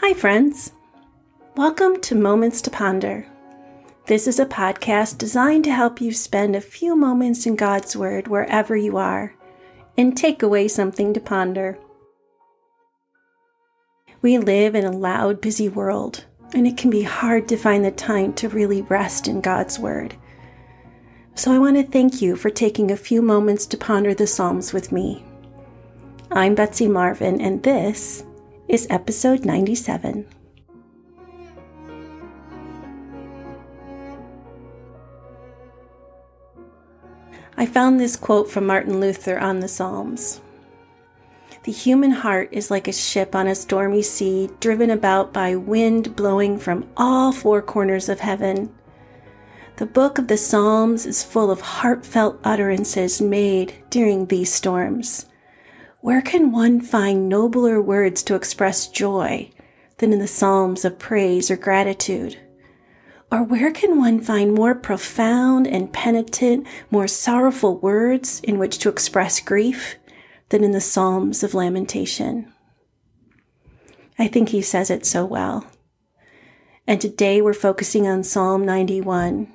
Hi, friends. Welcome to Moments to Ponder. This is a podcast designed to help you spend a few moments in God's Word wherever you are and take away something to ponder. We live in a loud, busy world, and it can be hard to find the time to really rest in God's Word. So I want to thank you for taking a few moments to ponder the Psalms with me. I'm Betsy Marvin, and this is episode 97. I found this quote from Martin Luther on the Psalms. The human heart is like a ship on a stormy sea, driven about by wind blowing from all four corners of heaven. The book of the Psalms is full of heartfelt utterances made during these storms. Where can one find nobler words to express joy than in the Psalms of praise or gratitude? Or where can one find more profound and penitent, more sorrowful words in which to express grief than in the Psalms of lamentation? I think he says it so well. And today we're focusing on Psalm 91,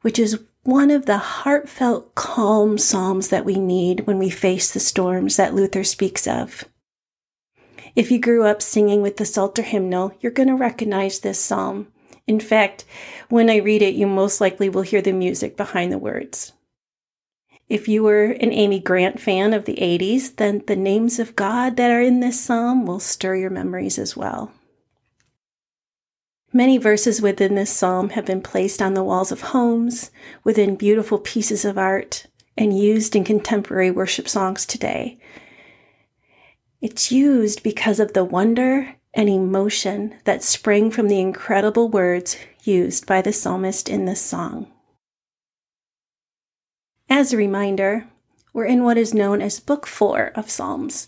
which is one of the heartfelt, calm psalms that we need when we face the storms that Luther speaks of. If you grew up singing with the Psalter hymnal, you're going to recognize this psalm. In fact, when I read it, you most likely will hear the music behind the words. If you were an Amy Grant fan of the 80s, then the names of God that are in this psalm will stir your memories as well. Many verses within this psalm have been placed on the walls of homes, within beautiful pieces of art, and used in contemporary worship songs today. It's used because of the wonder and emotion that sprang from the incredible words used by the psalmist in this song. As a reminder, we're in what is known as Book 4 of Psalms,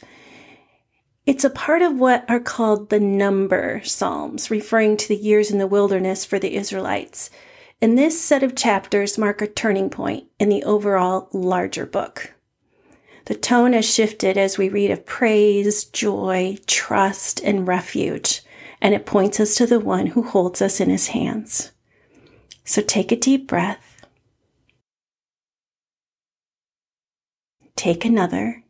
it's a part of what are called the number Psalms, referring to the years in the wilderness for the Israelites. And this set of chapters mark a turning point in the overall larger book. The tone has shifted as we read of praise, joy, trust, and refuge, and it points us to the one who holds us in his hands. So take a deep breath. Take another.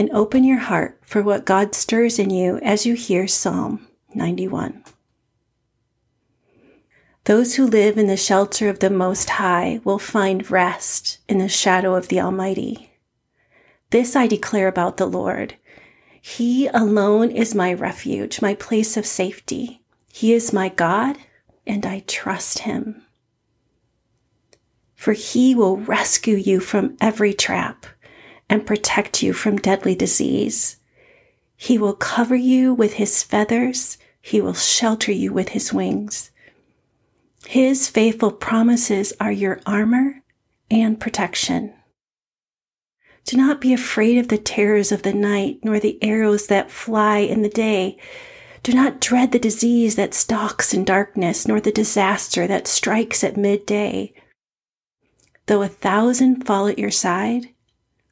And open your heart for what God stirs in you as you hear Psalm 91. Those who live in the shelter of the Most High will find rest in the shadow of the Almighty. This I declare about the Lord. He alone is my refuge, my place of safety. He is my God, and I trust him. For he will rescue you from every trap and protect you from deadly disease. He will cover you with his feathers. He will shelter you with his wings. His faithful promises are your armor and protection. Do not be afraid of the terrors of the night, nor the arrows that fly in the day. Do not dread the disease that stalks in darkness, nor the disaster that strikes at midday. Though a thousand fall at your side,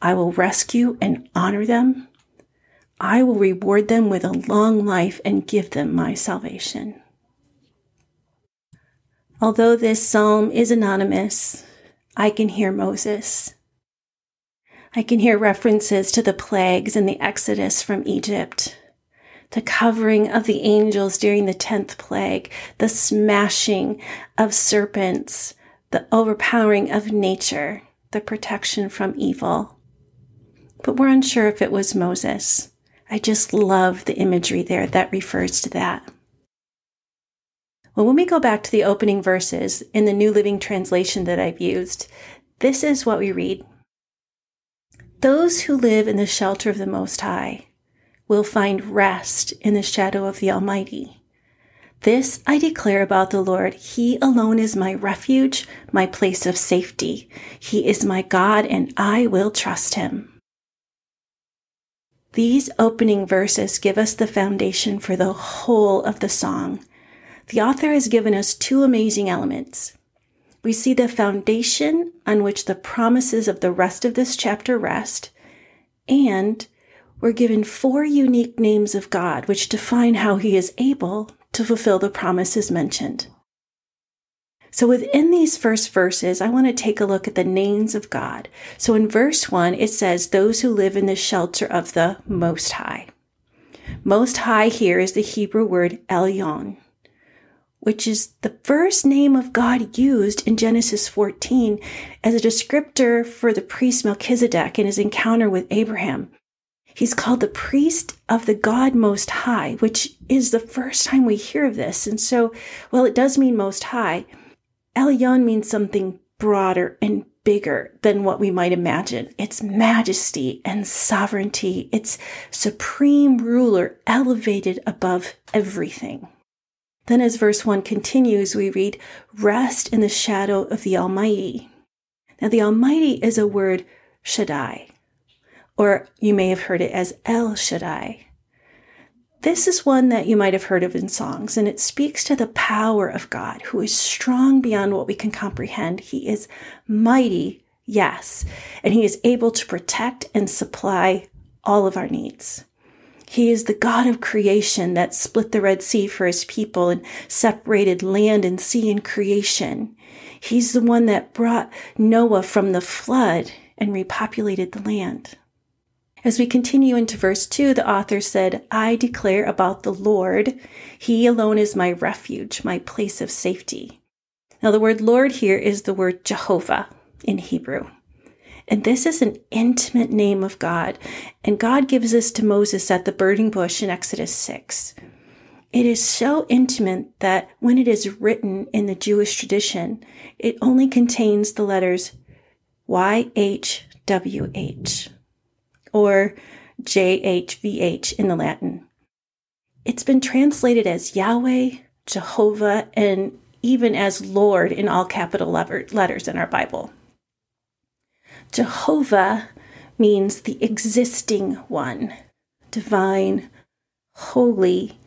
I will rescue and honor them. I will reward them with a long life and give them my salvation. Although this psalm is anonymous, I can hear Moses. I can hear references to the plagues and the exodus from Egypt. the covering of the angels during the 10th plague, the smashing of serpents, the overpowering of nature, the protection from evil. But we're unsure if it was Moses. I just love the imagery there that refers to that. Well, when we go back to the opening verses in the New Living Translation that I've used, this is what we read Those who live in the shelter of the Most High will find rest in the shadow of the Almighty. This I declare about the Lord. He alone is my refuge, my place of safety. He is my God, and I will trust him. These opening verses give us the foundation for the whole of the song. The author has given us two amazing elements. We see the foundation on which the promises of the rest of this chapter rest, and we're given four unique names of God which define how he is able to fulfill the promises mentioned. So within these first verses, I want to take a look at the names of God. So in verse one, it says, those who live in the shelter of the Most High. Most High here is the Hebrew word Elyon, which is the first name of God used in Genesis 14 as a descriptor for the priest Melchizedek in his encounter with Abraham. He's called the priest of the God Most High, which is the first time we hear of this. And so, well, it does mean Most High. Elyon means something broader and bigger than what we might imagine. It's majesty and sovereignty. It's supreme ruler elevated above everything. Then, as verse 1 continues, we read, Rest in the shadow of the Almighty. Now, the Almighty is a word, Shaddai or you may have heard it as El Shaddai. This is one that you might have heard of in songs, and it speaks to the power of God, who is strong beyond what we can comprehend. He is mighty, yes, and he is able to protect and supply all of our needs. He is the God of creation that split the Red Sea for his people and separated land and sea in creation. He's the one that brought Noah from the flood and repopulated the land. As we continue into verse 2, the author said, I declare about the Lord, He alone is my refuge, my place of safety. Now, the word Lord here is the word Jehovah in Hebrew. And this is an intimate name of God. And God gives this to Moses at the burning bush in Exodus 6. It is so intimate that when it is written in the Jewish tradition, it only contains the letters YHWH or JHVH in the Latin. It's been translated as Yahweh, Jehovah, and even as Lord in all capital letters in our Bible. Jehovah means the existing one, divine, holy,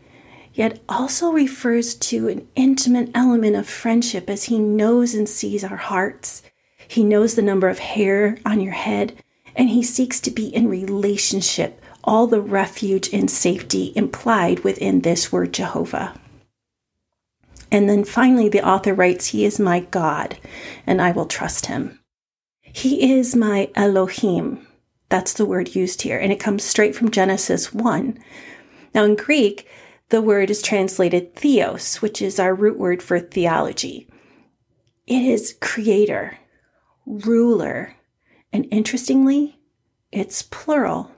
yet also refers to an intimate element of friendship as he knows and sees our hearts. He knows the number of hair on your head and he seeks to be in relationship, all the refuge and safety implied within this word Jehovah. And then finally, the author writes, He is my God, and I will trust him. He is my Elohim. That's the word used here, and it comes straight from Genesis 1. Now, in Greek, the word is translated theos, which is our root word for theology. It is creator, ruler, and interestingly, it's plural,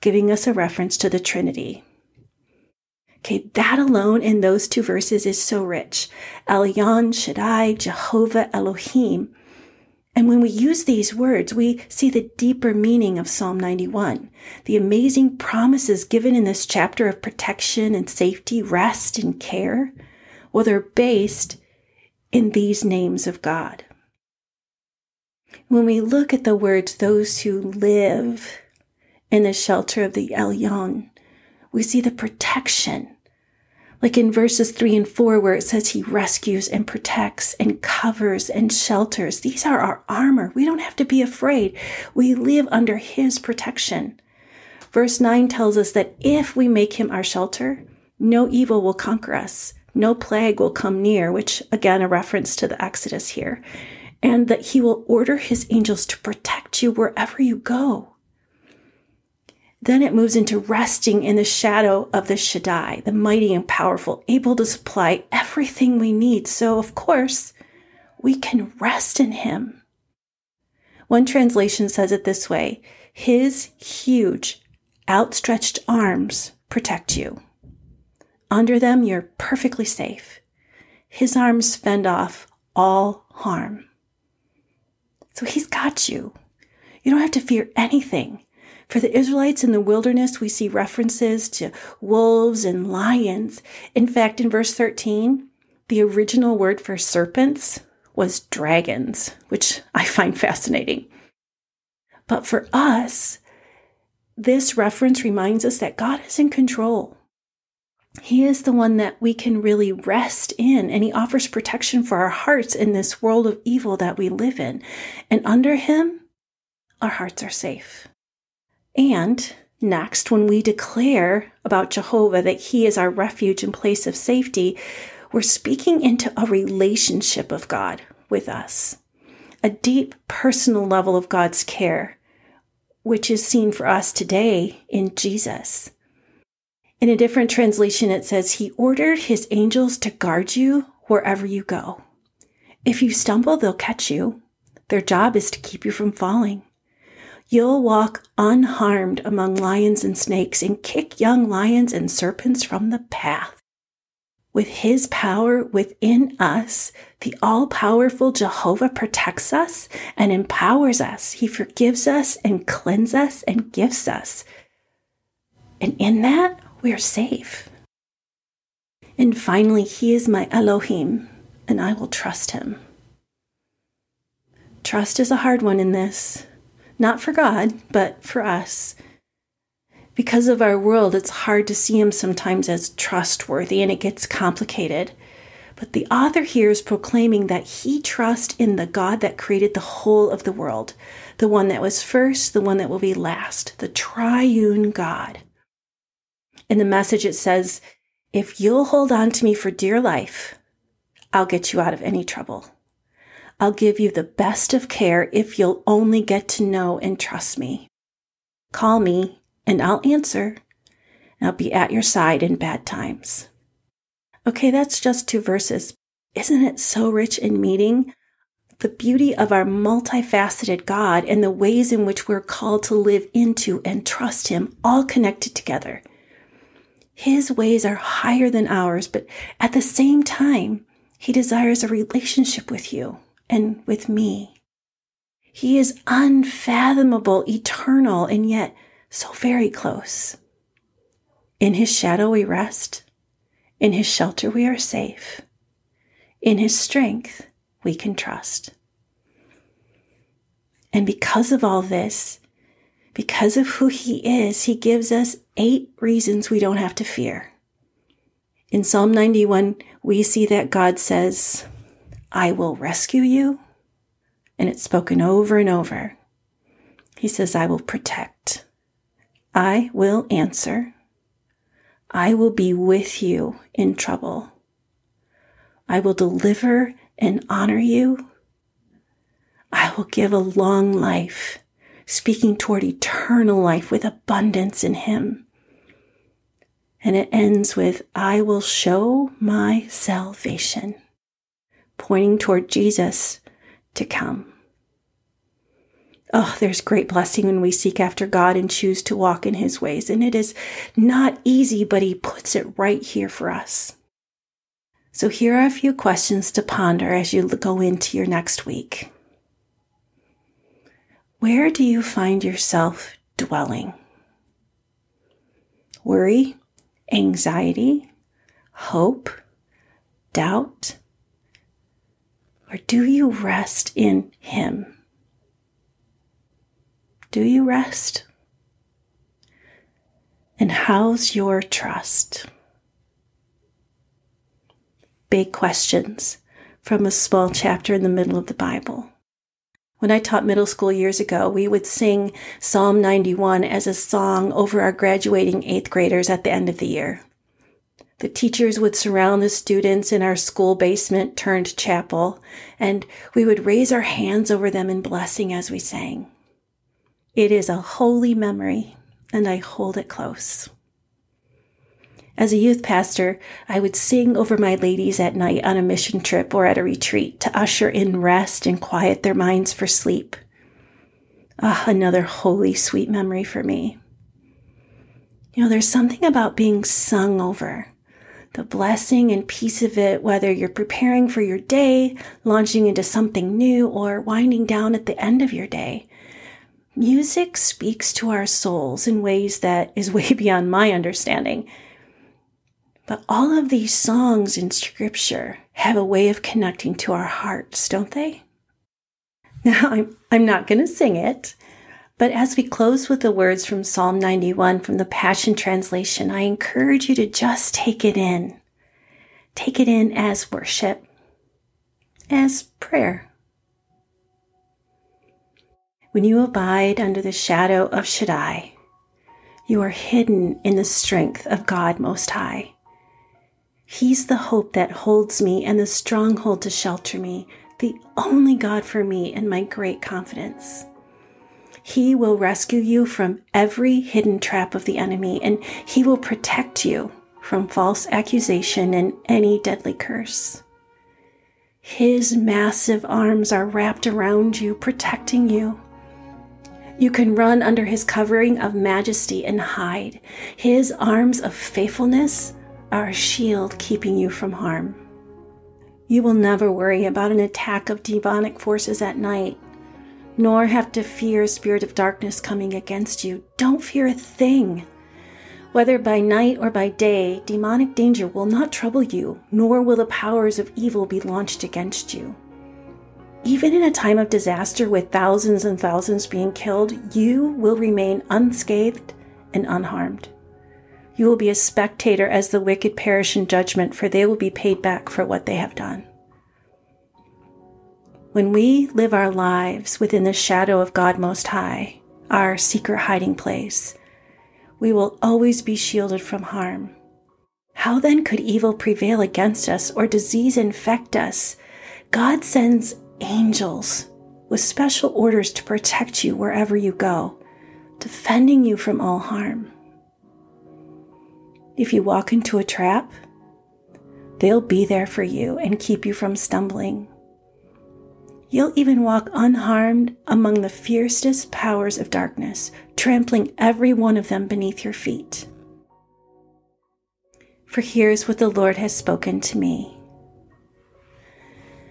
giving us a reference to the Trinity. Okay, that alone in those two verses is so rich. Elyon, Shaddai, Jehovah, Elohim. And when we use these words, we see the deeper meaning of Psalm 91. The amazing promises given in this chapter of protection and safety, rest and care, well, they're based in these names of God. When we look at the words, those who live in the shelter of the Elyon, we see the protection. Like in verses three and four, where it says he rescues and protects and covers and shelters. These are our armor. We don't have to be afraid. We live under his protection. Verse nine tells us that if we make him our shelter, no evil will conquer us. No plague will come near, which again, a reference to the Exodus here and that he will order his angels to protect you wherever you go. Then it moves into resting in the shadow of the Shaddai, the mighty and powerful, able to supply everything we need. So, of course, we can rest in him. One translation says it this way His huge, outstretched arms protect you. Under them, you're perfectly safe. His arms fend off all harm. So he's got you. You don't have to fear anything. For the Israelites in the wilderness, we see references to wolves and lions. In fact, in verse 13, the original word for serpents was dragons, which I find fascinating. But for us, this reference reminds us that God is in control. He is the one that we can really rest in, and He offers protection for our hearts in this world of evil that we live in. And under Him, our hearts are safe. And next, when we declare about Jehovah that He is our refuge and place of safety, we're speaking into a relationship of God with us, a deep personal level of God's care, which is seen for us today in Jesus. In a different translation, it says, He ordered His angels to guard you wherever you go. If you stumble, they'll catch you. Their job is to keep you from falling. You'll walk unharmed among lions and snakes and kick young lions and serpents from the path. With his power within us, the all powerful Jehovah protects us and empowers us. He forgives us and cleanses us and gifts us. And in that, we are safe. And finally, he is my Elohim, and I will trust him. Trust is a hard one in this not for God, but for us. Because of our world, it's hard to see him sometimes as trustworthy and it gets complicated. But the author here is proclaiming that he trusts in the God that created the whole of the world, the one that was first, the one that will be last, the triune God. In the message, it says, If you'll hold on to me for dear life, I'll get you out of any trouble. I'll give you the best of care if you'll only get to know and trust me. Call me and I'll answer. And I'll be at your side in bad times. Okay, that's just two verses. Isn't it so rich in meaning? The beauty of our multifaceted God and the ways in which we're called to live into and trust Him, all connected together. His ways are higher than ours, but at the same time, He desires a relationship with you and with me. He is unfathomable, eternal, and yet so very close. In his shadow we rest. In his shelter we are safe. In his strength we can trust. And because of all this, because of who he is, he gives us eight reasons we don't have to fear. In Psalm 91, we see that God says, I will rescue you. And it's spoken over and over. He says, I will protect. I will answer. I will be with you in trouble. I will deliver and honor you. I will give a long life, speaking toward eternal life with abundance in Him. And it ends with, I will show my salvation pointing toward Jesus to come. Oh, there's great blessing when we seek after God and choose to walk in his ways. And it is not easy, but he puts it right here for us. So here are a few questions to ponder as you go into your next week. Where do you find yourself dwelling? Worry, anxiety, hope, doubt, or do you rest in Him? Do you rest? And how's your trust? Big questions from a small chapter in the middle of the Bible. When I taught middle school years ago, we would sing Psalm 91 as a song over our graduating eighth graders at the end of the year. The teachers would surround the students in our school basement turned chapel, and we would raise our hands over them in blessing as we sang. It is a holy memory, and I hold it close. As a youth pastor, I would sing over my ladies at night on a mission trip or at a retreat to usher in rest and quiet their minds for sleep. Ah, another holy, sweet memory for me. You know, there's something about being sung over, the blessing and peace of it, whether you're preparing for your day, launching into something new, or winding down at the end of your day. Music speaks to our souls in ways that is way beyond my understanding. But all of these songs in scripture have a way of connecting to our hearts, don't they? Now, I'm, I'm not going to sing it, but as we close with the words from Psalm 91 from the Passion Translation, I encourage you to just take it in. Take it in as worship, as prayer. When you abide under the shadow of Shaddai, you are hidden in the strength of God Most High. He's the hope that holds me and the stronghold to shelter me, the only God for me and my great confidence. He will rescue you from every hidden trap of the enemy, and He will protect you from false accusation and any deadly curse. His massive arms are wrapped around you, protecting you. You can run under His covering of majesty and hide. His arms of faithfulness are a shield keeping you from harm. You will never worry about an attack of demonic forces at night, nor have to fear a spirit of darkness coming against you. Don't fear a thing. Whether by night or by day, demonic danger will not trouble you, nor will the powers of evil be launched against you. Even in a time of disaster with thousands and thousands being killed, you will remain unscathed and unharmed. You will be a spectator as the wicked perish in judgment, for they will be paid back for what they have done. When we live our lives within the shadow of God Most High, our secret hiding place, we will always be shielded from harm. How then could evil prevail against us or disease infect us? God sends angels with special orders to protect you wherever you go, defending you from all harm. If you walk into a trap, they'll be there for you and keep you from stumbling. You'll even walk unharmed among the fiercest powers of darkness, trampling every one of them beneath your feet. For here's what the Lord has spoken to me.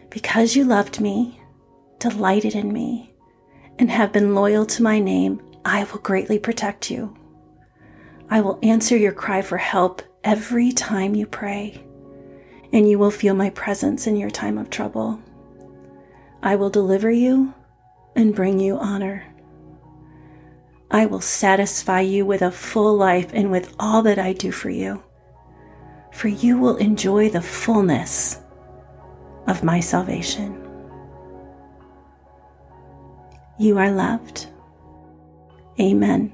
Because you loved me, delighted in me, and have been loyal to my name, I will greatly protect you. I will answer your cry for help every time you pray, and you will feel my presence in your time of trouble. I will deliver you and bring you honor. I will satisfy you with a full life and with all that I do for you, for you will enjoy the fullness of my salvation. You are loved. Amen.